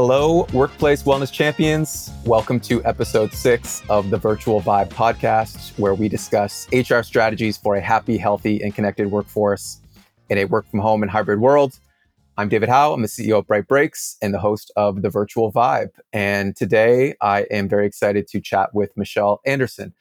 Hello, workplace wellness champions. Welcome to episode six of the Virtual Vibe podcast, where we discuss HR strategies for a happy, healthy, and connected workforce in a work from home and hybrid world. I'm David Howe. I'm the CEO of Bright Breaks and the host of the Virtual Vibe. And today I am very excited to chat with Michelle Anderson.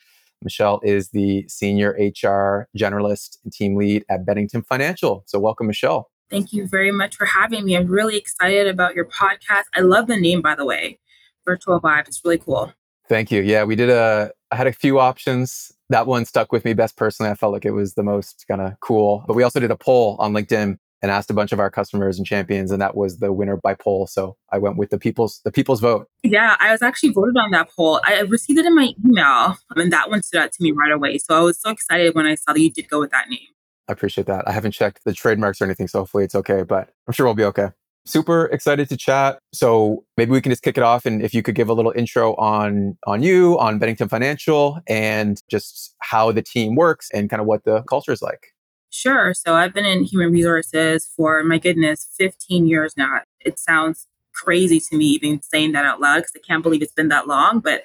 Michelle is the senior HR generalist and team lead at Bennington Financial. So, welcome, Michelle. Thank you very much for having me. I'm really excited about your podcast. I love the name, by the way, Virtual Vibe. It's really cool. Thank you. Yeah, we did a, I had a few options. That one stuck with me best personally. I felt like it was the most kind of cool. But we also did a poll on LinkedIn and asked a bunch of our customers and champions and that was the winner by poll so i went with the people's the people's vote yeah i was actually voted on that poll i received it in my email and that one stood out to me right away so i was so excited when i saw that you did go with that name i appreciate that i haven't checked the trademarks or anything so hopefully it's okay but i'm sure we'll be okay super excited to chat so maybe we can just kick it off and if you could give a little intro on on you on bennington financial and just how the team works and kind of what the culture is like Sure. So I've been in human resources for, my goodness, 15 years now. It sounds crazy to me even saying that out loud because I can't believe it's been that long, but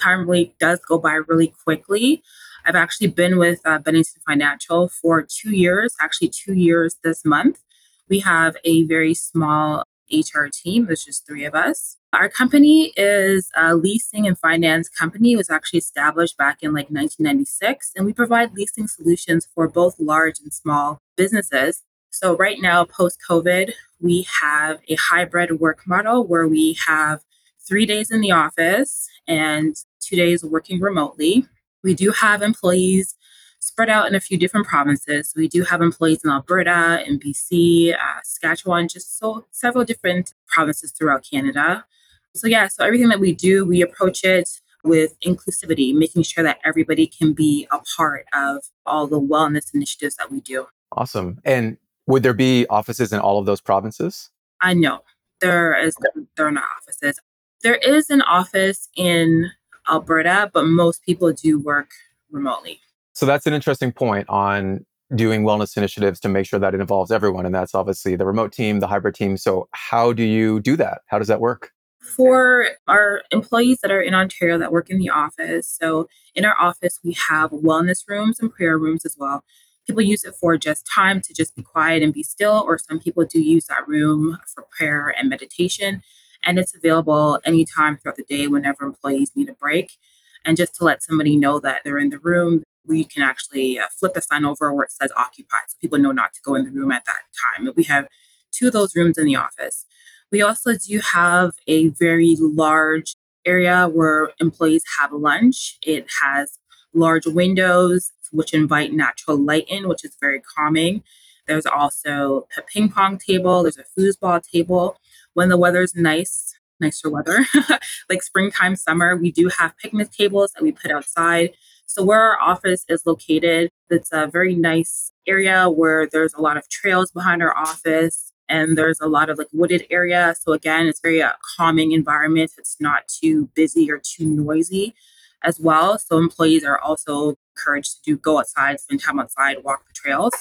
time really does go by really quickly. I've actually been with uh, Bennington Financial for two years, actually, two years this month. We have a very small HR team. There's just three of us. Our company is a leasing and finance company. It was actually established back in like 1996, and we provide leasing solutions for both large and small businesses. So, right now, post COVID, we have a hybrid work model where we have three days in the office and two days working remotely. We do have employees spread out in a few different provinces. We do have employees in Alberta, in BC, uh, Saskatchewan, just so several different provinces throughout Canada. So yeah, so everything that we do, we approach it with inclusivity, making sure that everybody can be a part of all the wellness initiatives that we do. Awesome. And would there be offices in all of those provinces? I know there is there are not offices. There is an office in Alberta, but most people do work remotely. So that's an interesting point on doing wellness initiatives to make sure that it involves everyone. And that's obviously the remote team, the hybrid team. So, how do you do that? How does that work? For our employees that are in Ontario that work in the office, so in our office, we have wellness rooms and prayer rooms as well. People use it for just time to just be quiet and be still, or some people do use that room for prayer and meditation. And it's available anytime throughout the day whenever employees need a break. And just to let somebody know that they're in the room, we can actually uh, flip a sign over where it says occupied so people know not to go in the room at that time. We have two of those rooms in the office. We also do have a very large area where employees have lunch. It has large windows which invite natural light in, which is very calming. There's also a ping pong table, there's a foosball table. When the weather's nice, nicer weather, like springtime, summer, we do have picnic tables that we put outside so, where our office is located, it's a very nice area where there's a lot of trails behind our office and there's a lot of like wooded area. So, again, it's very a uh, calming environment. It's not too busy or too noisy as well. So, employees are also encouraged to do go outside, spend time outside, walk the trails.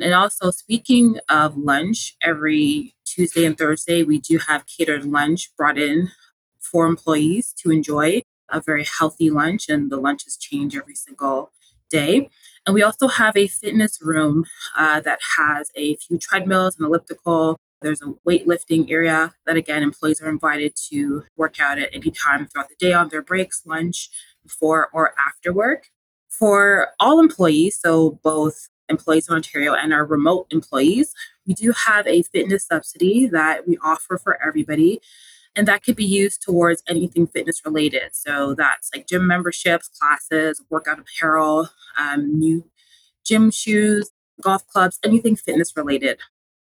And also, speaking of lunch, every Tuesday and Thursday, we do have catered lunch brought in for employees to enjoy a very healthy lunch, and the lunches change every single day. And we also have a fitness room uh, that has a few treadmills and elliptical. There's a weightlifting area that, again, employees are invited to work out at any time throughout the day on their breaks, lunch, before or after work. For all employees, so both employees in Ontario and our remote employees, we do have a fitness subsidy that we offer for everybody. And that could be used towards anything fitness related. So that's like gym memberships, classes, workout apparel, um, new gym shoes, golf clubs, anything fitness related.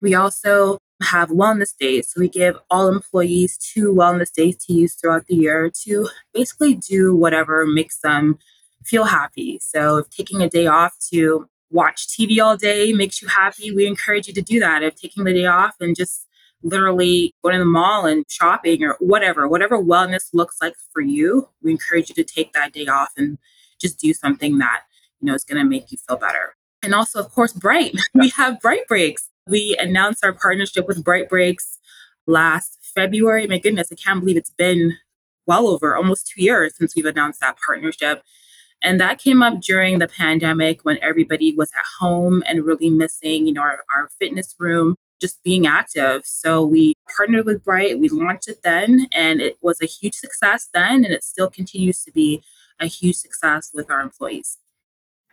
We also have wellness days. So we give all employees two wellness days to use throughout the year to basically do whatever makes them feel happy. So taking a day off to watch TV all day makes you happy, we encourage you to do that. If taking the day off and just literally going to the mall and shopping or whatever, whatever wellness looks like for you, we encourage you to take that day off and just do something that, you know, is going to make you feel better. And also, of course, Bright. We have Bright Breaks. We announced our partnership with Bright Breaks last February. My goodness, I can't believe it's been well over almost two years since we've announced that partnership. And that came up during the pandemic when everybody was at home and really missing, you know, our, our fitness room, just being active. So we partnered with Bright, we launched it then, and it was a huge success then, and it still continues to be a huge success with our employees.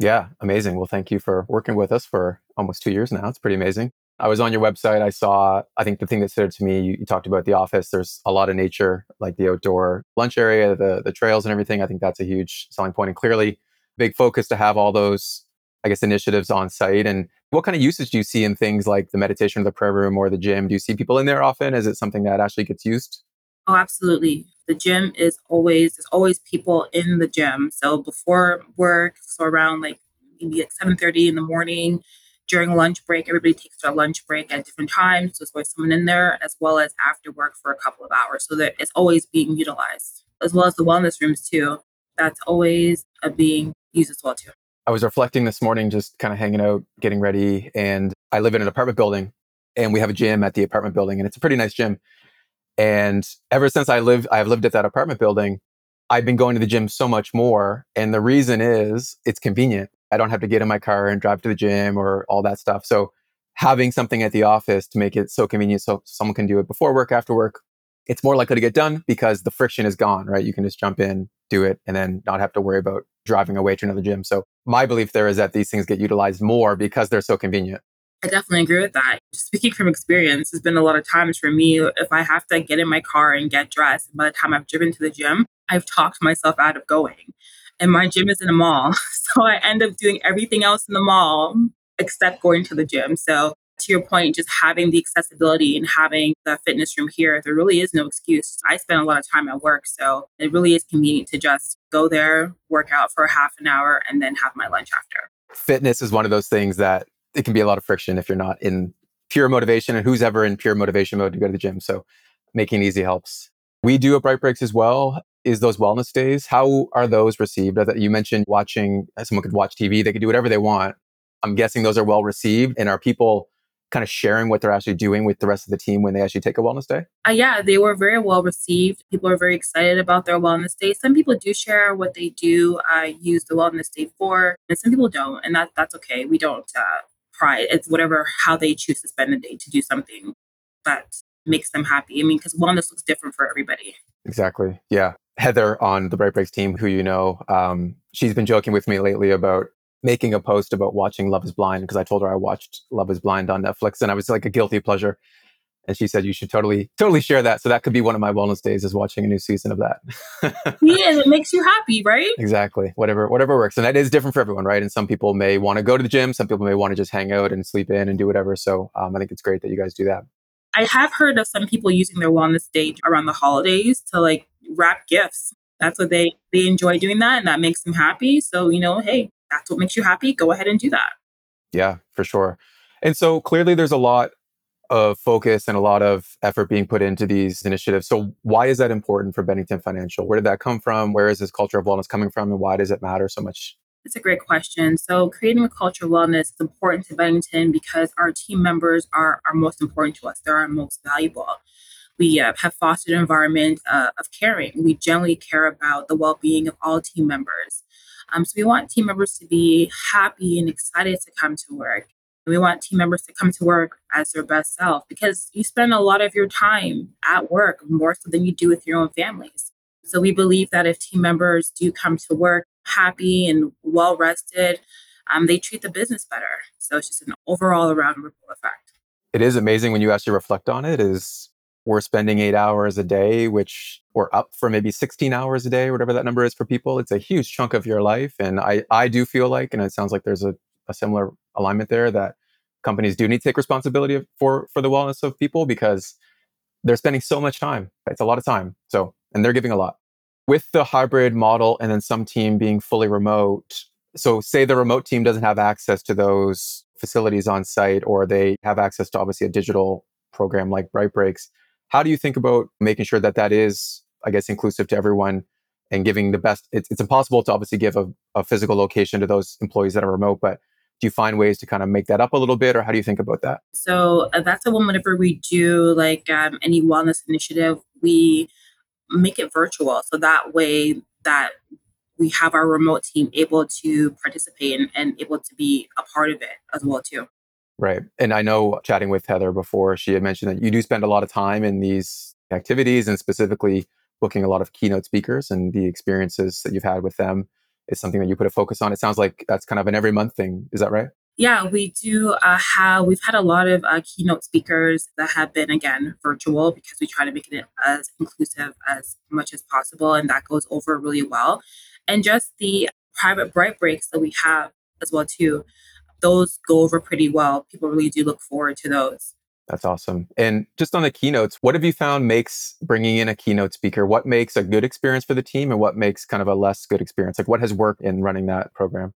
Yeah, amazing. Well, thank you for working with us for almost two years now. It's pretty amazing. I was on your website. I saw, I think the thing that stood to me, you, you, talked about the office. There's a lot of nature, like the outdoor lunch area, the, the trails and everything. I think that's a huge selling point and clearly big focus to have all those, I guess, initiatives on site. And what kind of usage do you see in things like the meditation or the prayer room or the gym? Do you see people in there often? Is it something that actually gets used? Oh, absolutely. The gym is always, there's always people in the gym. So before work, so around like maybe like 7.30 in the morning, during lunch break, everybody takes their lunch break at different times. So there's always someone in there, as well as after work for a couple of hours. So that it's always being utilized, as well as the wellness rooms too. That's always being used as well too. I was reflecting this morning, just kind of hanging out, getting ready, and I live in an apartment building, and we have a gym at the apartment building, and it's a pretty nice gym. And ever since I lived, I've lived at that apartment building. I've been going to the gym so much more, and the reason is it's convenient. I don't have to get in my car and drive to the gym or all that stuff. So having something at the office to make it so convenient so someone can do it before work, after work, it's more likely to get done because the friction is gone, right? You can just jump in, do it, and then not have to worry about driving away to another gym. So my belief there is that these things get utilized more because they're so convenient. I definitely agree with that. Speaking from experience, there's been a lot of times for me, if I have to get in my car and get dressed, by the time I've driven to the gym, I've talked myself out of going and my gym is in a mall. So I end up doing everything else in the mall except going to the gym. So to your point, just having the accessibility and having the fitness room here, there really is no excuse. I spend a lot of time at work, so it really is convenient to just go there, work out for half an hour, and then have my lunch after. Fitness is one of those things that it can be a lot of friction if you're not in pure motivation, and who's ever in pure motivation mode to go to the gym. So making it easy helps. We do a Bright Breaks as well is those wellness days. How are those received? You mentioned watching, uh, someone could watch TV, they could do whatever they want. I'm guessing those are well received. And are people kind of sharing what they're actually doing with the rest of the team when they actually take a wellness day? Uh, yeah, they were very well received. People are very excited about their wellness day. Some people do share what they do uh, use the wellness day for, and some people don't, and that that's okay. We don't uh, pry. It's whatever how they choose to spend the day to do something that makes them happy. I mean, because wellness looks different for everybody. Exactly. Yeah. Heather on the Bright Breaks team, who you know, um, she's been joking with me lately about making a post about watching Love is Blind because I told her I watched Love is Blind on Netflix and I was like a guilty pleasure. And she said you should totally, totally share that. So that could be one of my wellness days is watching a new season of that. yeah, it makes you happy, right? Exactly. Whatever, whatever works. And that is different for everyone, right? And some people may want to go to the gym. Some people may want to just hang out and sleep in and do whatever. So um, I think it's great that you guys do that. I have heard of some people using their wellness day around the holidays to like wrap gifts. That's what they they enjoy doing that and that makes them happy. So, you know, hey, that's what makes you happy. Go ahead and do that. Yeah, for sure. And so clearly there's a lot of focus and a lot of effort being put into these initiatives. So why is that important for Bennington Financial? Where did that come from? Where is this culture of wellness coming from and why does it matter so much? It's a great question. So creating a culture of wellness is important to Bennington because our team members are, are most important to us. They're our most valuable. We uh, have fostered an environment uh, of caring. We generally care about the well being of all team members. Um, so we want team members to be happy and excited to come to work. And we want team members to come to work as their best self because you spend a lot of your time at work more so than you do with your own families. So we believe that if team members do come to work happy and well rested, um, they treat the business better. So it's just an overall around ripple effect. It is amazing when you actually reflect on it. Is we're spending eight hours a day, which we're up for maybe 16 hours a day, whatever that number is for people. It's a huge chunk of your life. And I, I do feel like, and it sounds like there's a, a similar alignment there that companies do need to take responsibility for, for the wellness of people because they're spending so much time. It's a lot of time. So, and they're giving a lot. With the hybrid model and then some team being fully remote. So say the remote team doesn't have access to those facilities on site or they have access to obviously a digital program like Bright Breaks how do you think about making sure that that is, I guess, inclusive to everyone and giving the best? It's, it's impossible to obviously give a, a physical location to those employees that are remote, but Do you find ways to kind of make that up a little bit, or how do you think about that? So uh, that's a one whenever we do like um, any wellness initiative, we make it virtual. So that way that we have our remote team able to participate and, and able to be a part of it as well too. Right. And I know chatting with Heather before, she had mentioned that you do spend a lot of time in these activities and specifically booking a lot of keynote speakers and the experiences that you've had with them is something that you put a focus on. It sounds like that's kind of an every month thing. Is that right? Yeah, we do uh, have, we've had a lot of uh, keynote speakers that have been, again, virtual because we try to make it as inclusive as much as possible. And that goes over really well. And just the private bright breaks that we have as well, too those go over pretty well. People really do look forward to those. That's awesome. And just on the keynotes, what have you found makes bringing in a keynote speaker? What makes a good experience for the team and what makes kind of a less good experience? Like what has worked in running that program?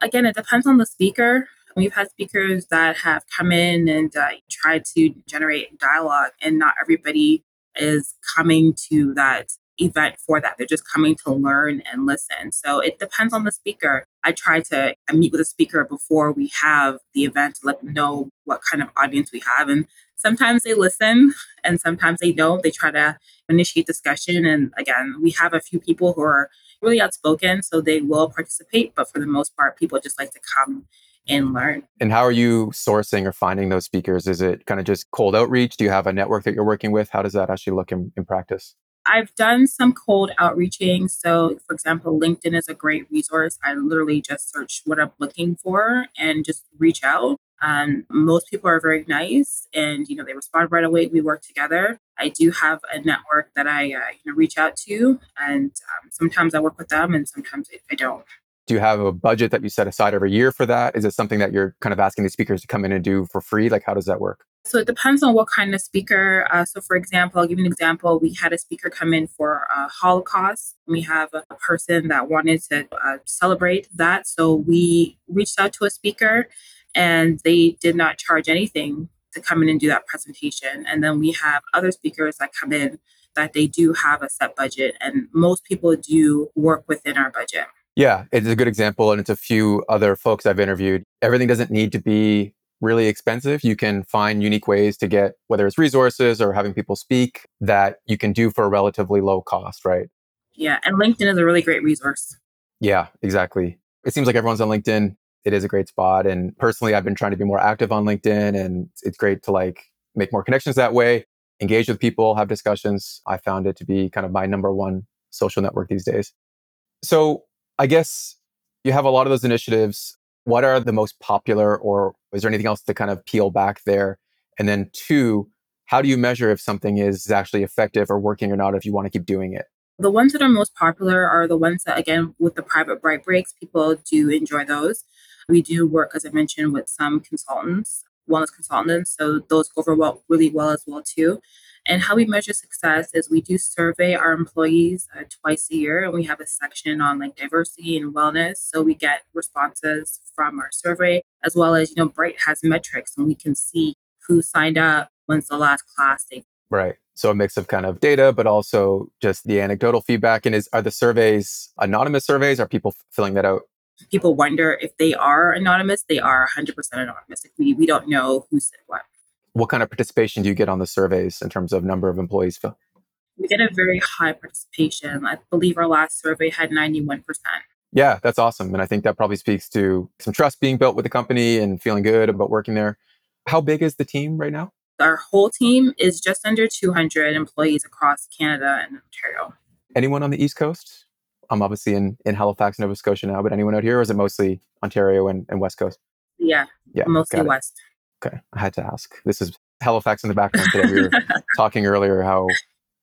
Again, it depends on the speaker. We've had speakers that have come in and uh, tried to generate dialogue, and not everybody is coming to that event for that. They're just coming to learn and listen. So it depends on the speaker. I try to I meet with a speaker before we have the event to let them know what kind of audience we have. And sometimes they listen and sometimes they don't. They try to initiate discussion. And again, we have a few people who are really outspoken, so they will participate. But for the most part, people just like to come and learn. And how are you sourcing or finding those speakers? Is it kind of just cold outreach? Do you have a network that you're working with? How does that actually look in, in practice? I've done some cold outreaching. So, for example, LinkedIn is a great resource. I literally just search what I'm looking for and just reach out. Um, most people are very nice and you know they respond right away. We work together. I do have a network that I uh, you know reach out to, and um, sometimes I work with them, and sometimes I don't. Do you have a budget that you set aside every year for that? Is it something that you're kind of asking the speakers to come in and do for free? Like, how does that work? So it depends on what kind of speaker. Uh, so, for example, I'll give you an example. We had a speaker come in for uh, Holocaust. We have a, person that wanted to uh, celebrate that. So we reached out to a speaker and they did not charge anything to come in and do that presentation. And then we have other speakers that come in that they do have a set budget. And most people do work within our budget. Yeah, it's a good example. And it's a few other folks I've interviewed. Everything doesn't need to be really expensive. You can find unique ways to get, whether it's resources or having people speak, that you can do for a relatively low cost, right? Yeah. And LinkedIn is a really great resource. Yeah, exactly. It seems like everyone's on LinkedIn. It is a great spot. And personally, I've been trying to be more active on LinkedIn and it's great to like make more connections that way, engage with people, have discussions. I found it to be kind of my number one social network these days. So I guess you have a lot of those initiatives. What are the most popular, or is there anything else to kind of peel back there? And then, two, how do you measure if something is actually effective or working or not if you want to keep doing it? The ones that are most popular are the ones that, again, with the private bright breaks, people do enjoy those. We do work, as I mentioned, with some consultants, wellness consultants. So those go over well, really well as well, too. And how we measure success is we do survey our employees uh, twice a year, and we have a section on like diversity and wellness. So we get responses from our survey, as well as you know, Bright has metrics, and we can see who signed up, when's the last class they. Right. So a mix of kind of data, but also just the anecdotal feedback. And is are the surveys anonymous surveys? Are people filling that out? People wonder if they are anonymous. They are 100% anonymous. Like we we don't know who said what what kind of participation do you get on the surveys in terms of number of employees? We get a very high participation. I believe our last survey had 91%. Yeah, that's awesome. And I think that probably speaks to some trust being built with the company and feeling good about working there. How big is the team right now? Our whole team is just under 200 employees across Canada and Ontario. Anyone on the East Coast? I'm obviously in, in Halifax, Nova Scotia now, but anyone out here, or is it mostly Ontario and, and West Coast? Yeah, yeah mostly West. Okay, I had to ask. This is Halifax in the background today. We were talking earlier how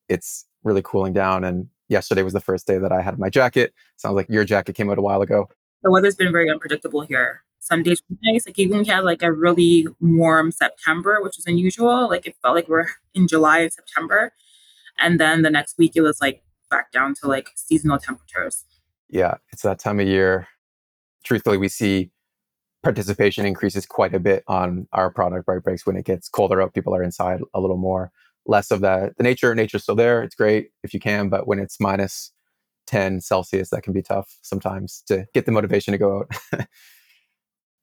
it's really cooling down, and yesterday was the first day that I had my jacket. Sounds like your jacket came out a while ago. The weather's been very unpredictable here. Some days were nice, like even we had like a really warm September, which was unusual. Like it felt like we're in July and September, and then the next week it was like back down to like seasonal temperatures. Yeah, it's that time of year. Truthfully, we see participation increases quite a bit on our product bright breaks when it gets colder out people are inside a little more less of that the nature nature's still there it's great if you can but when it's minus 10 celsius that can be tough sometimes to get the motivation to go out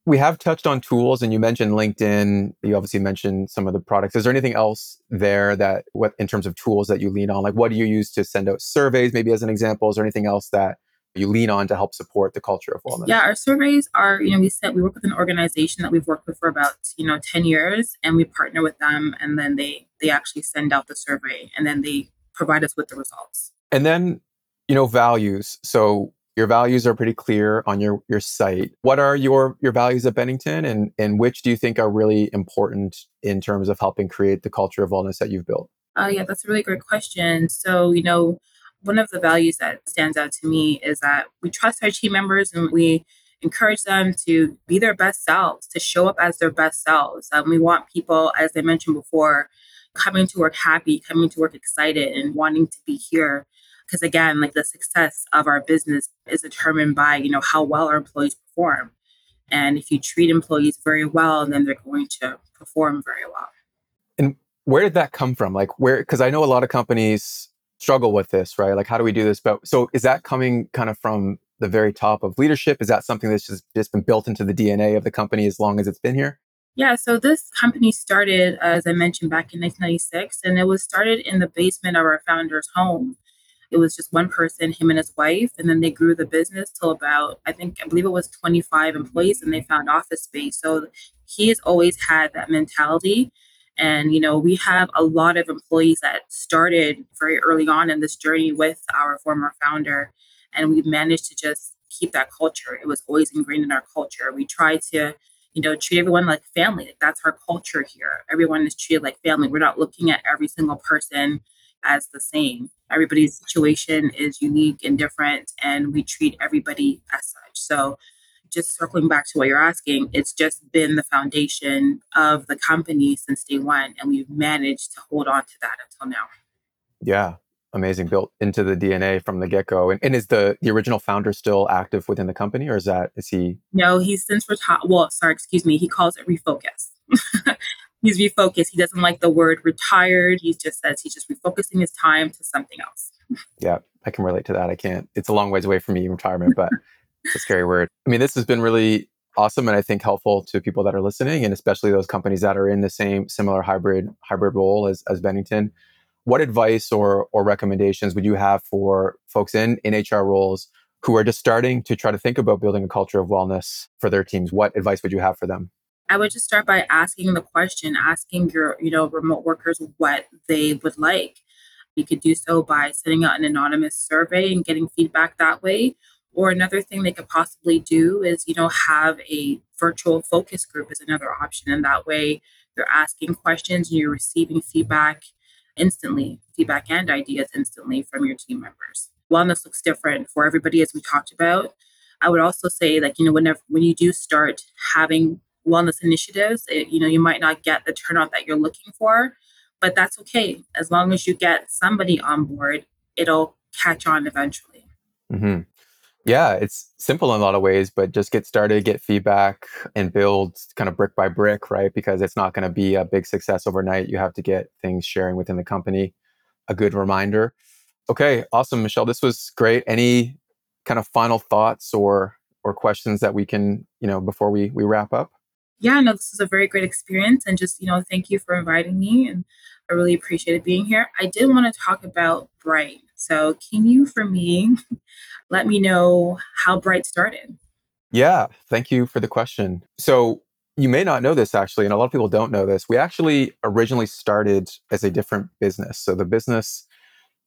we have touched on tools and you mentioned LinkedIn. You obviously mentioned some of the products. Is there anything else there that what in terms of tools that you lean on? Like what do you use to send out surveys, maybe as an example? Is there anything else that you lean on to help support the culture of wellness? Yeah, our surveys are, you know, we said we work with an organization that we've worked with for about, you know, 10 years and we partner with them and then they they actually send out the survey and then they provide us with the results. And then, you know, values. So your values are pretty clear on your your site. What are your your values at Bennington, and and which do you think are really important in terms of helping create the culture of wellness that you've built? Uh, yeah, that's a really great question. So you know, one of the values that stands out to me is that we trust our team members and we encourage them to be their best selves, to show up as their best selves. Um, we want people, as I mentioned before, coming to work happy, coming to work excited, and wanting to be here. Because again like the success of our business is determined by you know how well our employees perform. And if you treat employees very well then they're going to perform very well. And where did that come from? Like where because i know a lot of companies struggle with this right like how do we do this but so is that coming kind of from the very top of leadership is that something that's just, just been built into the dna of the company as long as it's been here yeah, so this company started, as I mentioned, back in 1996, and it was started in the basement of our founder's home. It was just one person, him and his wife, and then they grew the business till about I think I believe it was 25 employees, and they found office space. So he has always had that mentality. And you know, we have a lot of employees that started very early on in this journey with our former founder, and we've managed to just keep that culture. It was always ingrained in our culture. We try to you know, treat everyone like family. That's our culture here. Everyone is treated like family. We're not looking at every single person as the same. Everybody's situation is unique and different, and we treat everybody as such. So, just circling back to what you're asking, it's just been the foundation of the company since day one, and we've managed to hold on to that until now. Yeah, amazing. Built into the DNA from the get go. And, and, is the the original founder still active within the company, or is that is he? No, he's since retired. Well, sorry, excuse me. He calls it refocus. he's refocused. He doesn't like the word retired. He just says he's just refocusing his time to something else. yeah, I can relate to that. I can't. It's a long ways away from me retirement, but a scary word. I mean, this has been really awesome and I think helpful to people that are listening, and especially those companies that are in the same similar hybrid hybrid role as as Bennington. What advice or or recommendations would you have for folks in in HR roles who are just starting to try to think about building a culture of wellness for their teams? What advice would you have for them? I would just start by asking the question, asking your, you know, remote workers what they would like. You could do so by sending out an anonymous survey and getting feedback that way. Or another thing they could possibly do is, you know, have a virtual focus group is another option. And that way you're asking questions and you're receiving feedback instantly, feedback and ideas instantly from your team members. Wellness looks different for everybody, as we talked about. I would also say, like, you know, whenever when you do start having wellness initiatives, it, you know, you might not get the turnout that you're looking for, but that's okay. As long as you get somebody on board, it'll catch on eventually. Mm-hmm. Yeah, it's simple in a lot of ways, but just get started, get feedback, and build kind of brick by brick, right? Because it's not going to be a big success overnight. You have to get things sharing within the company. A good reminder. Okay, awesome, Michelle. This was great. Any kind of final thoughts or or questions that we can, you know, before we we wrap up? yeah, no, this was a very great experience. And just, you know, thank you for inviting me. And I really appreciated being here. I did want to talk about Bright. So, can you, for me, let me know how Bright started? Yeah, thank you for the question. So, you may not know this actually, and a lot of people don't know this. We actually originally started as a different business. So, the business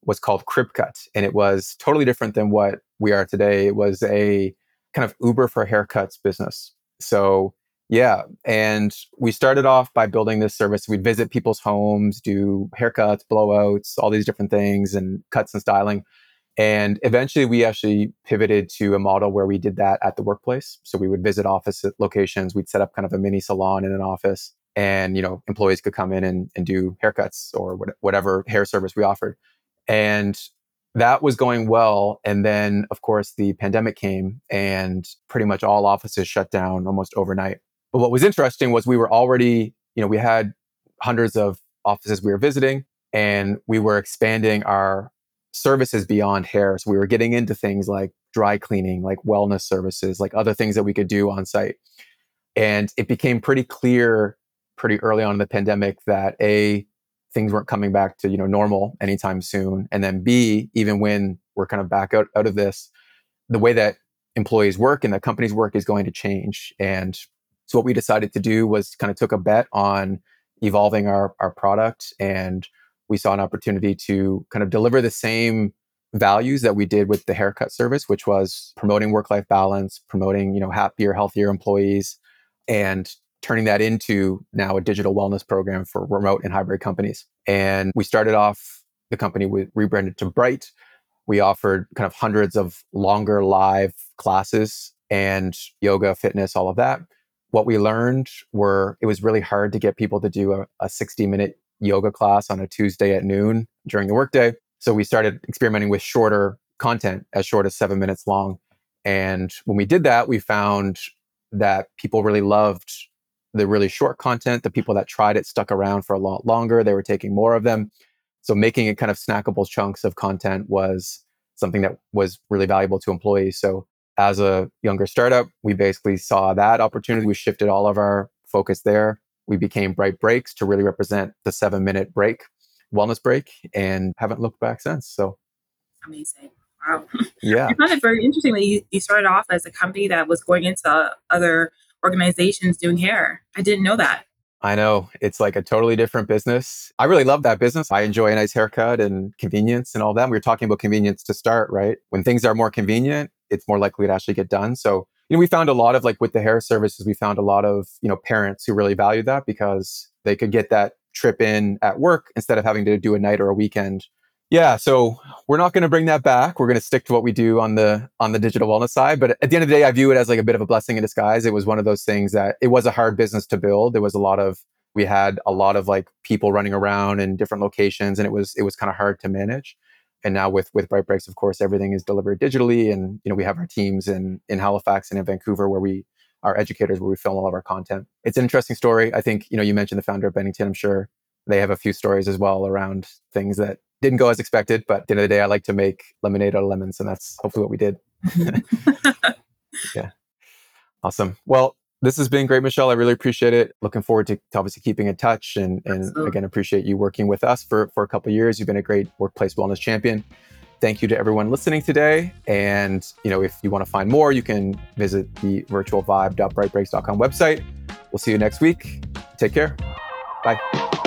was called CribCut, and it was totally different than what we are today. It was a kind of Uber for haircuts business. So, yeah. And we started off by building this service. We'd visit people's homes, do haircuts, blowouts, all these different things, and cuts and styling. And eventually we actually pivoted to a model where we did that at the workplace. So we would visit office locations, we'd set up kind of a mini salon in an office, and you know, employees could come in and, and do haircuts or whatever hair service we offered. And that was going well. And then, of course, the pandemic came and pretty much all offices shut down almost overnight. But what was interesting was we were already, you know, we had hundreds of offices we were visiting and we were expanding our services beyond hair. So we were getting into things like dry cleaning, like wellness services, like other things that we could do on site. And it became pretty clear pretty early on in the pandemic that A, things weren't coming back to, you know, normal anytime soon. And then B, even when we're kind of back out, out of this, the way that employees work and that companies work is going to change. And so what we decided to do was kind of took a bet on evolving our, our product and we saw an opportunity to kind of deliver the same values that we did with the haircut service, which was promoting work-life balance, promoting, you know, happier, healthier employees, and turning that into now a digital wellness program for remote and hybrid companies. And we started off the company with rebranded to Bright. We offered kind of hundreds of longer live classes and yoga, fitness, all of that. What we learned were it was really hard to get people to do a, a 60 minute yoga class on a Tuesday at noon during the workday. So we started experimenting with shorter content, as short as seven minutes long. And when we did that, we found that people really loved the really short content. The people that tried it stuck around for a lot longer. They were taking more of them. So making it kind of snackable chunks of content was something that was really valuable to employees. So as a younger startup, we basically saw that opportunity. We shifted all of our focus there. We became Bright Breaks to really represent the seven minute break, wellness break, and haven't looked back since. So amazing. Wow. Yeah. I found it very interesting that you, you started off as a company that was going into other organizations doing hair. I didn't know that. I know it's like a totally different business. I really love that business. I enjoy a nice haircut and convenience and all that. We were talking about convenience to start, right? When things are more convenient, it's more likely to actually get done. So, you know, we found a lot of like with the hair services, we found a lot of, you know, parents who really value that because they could get that trip in at work instead of having to do a night or a weekend yeah, so we're not going to bring that back. We're going to stick to what we do on the on the digital wellness side. But at the end of the day, I view it as like a bit of a blessing in disguise. It was one of those things that it was a hard business to build. There was a lot of we had a lot of like people running around in different locations, and it was it was kind of hard to manage. And now with with Bright Breaks, of course, everything is delivered digitally, and you know we have our teams in in Halifax and in Vancouver where we are educators where we film all of our content. It's an interesting story. I think you know you mentioned the founder of Bennington. I'm sure they have a few stories as well around things that didn't go as expected, but at the end of the day, I like to make lemonade out of lemons, and that's hopefully what we did. yeah. Awesome. Well, this has been great, Michelle. I really appreciate it. Looking forward to, to obviously keeping in touch and, and again, appreciate you working with us for, for a couple years. You've been a great workplace wellness champion. Thank you to everyone listening today. And, you know, if you want to find more, you can visit the virtualvibe.brightbreaks.com website. We'll see you next week. Take care. Bye.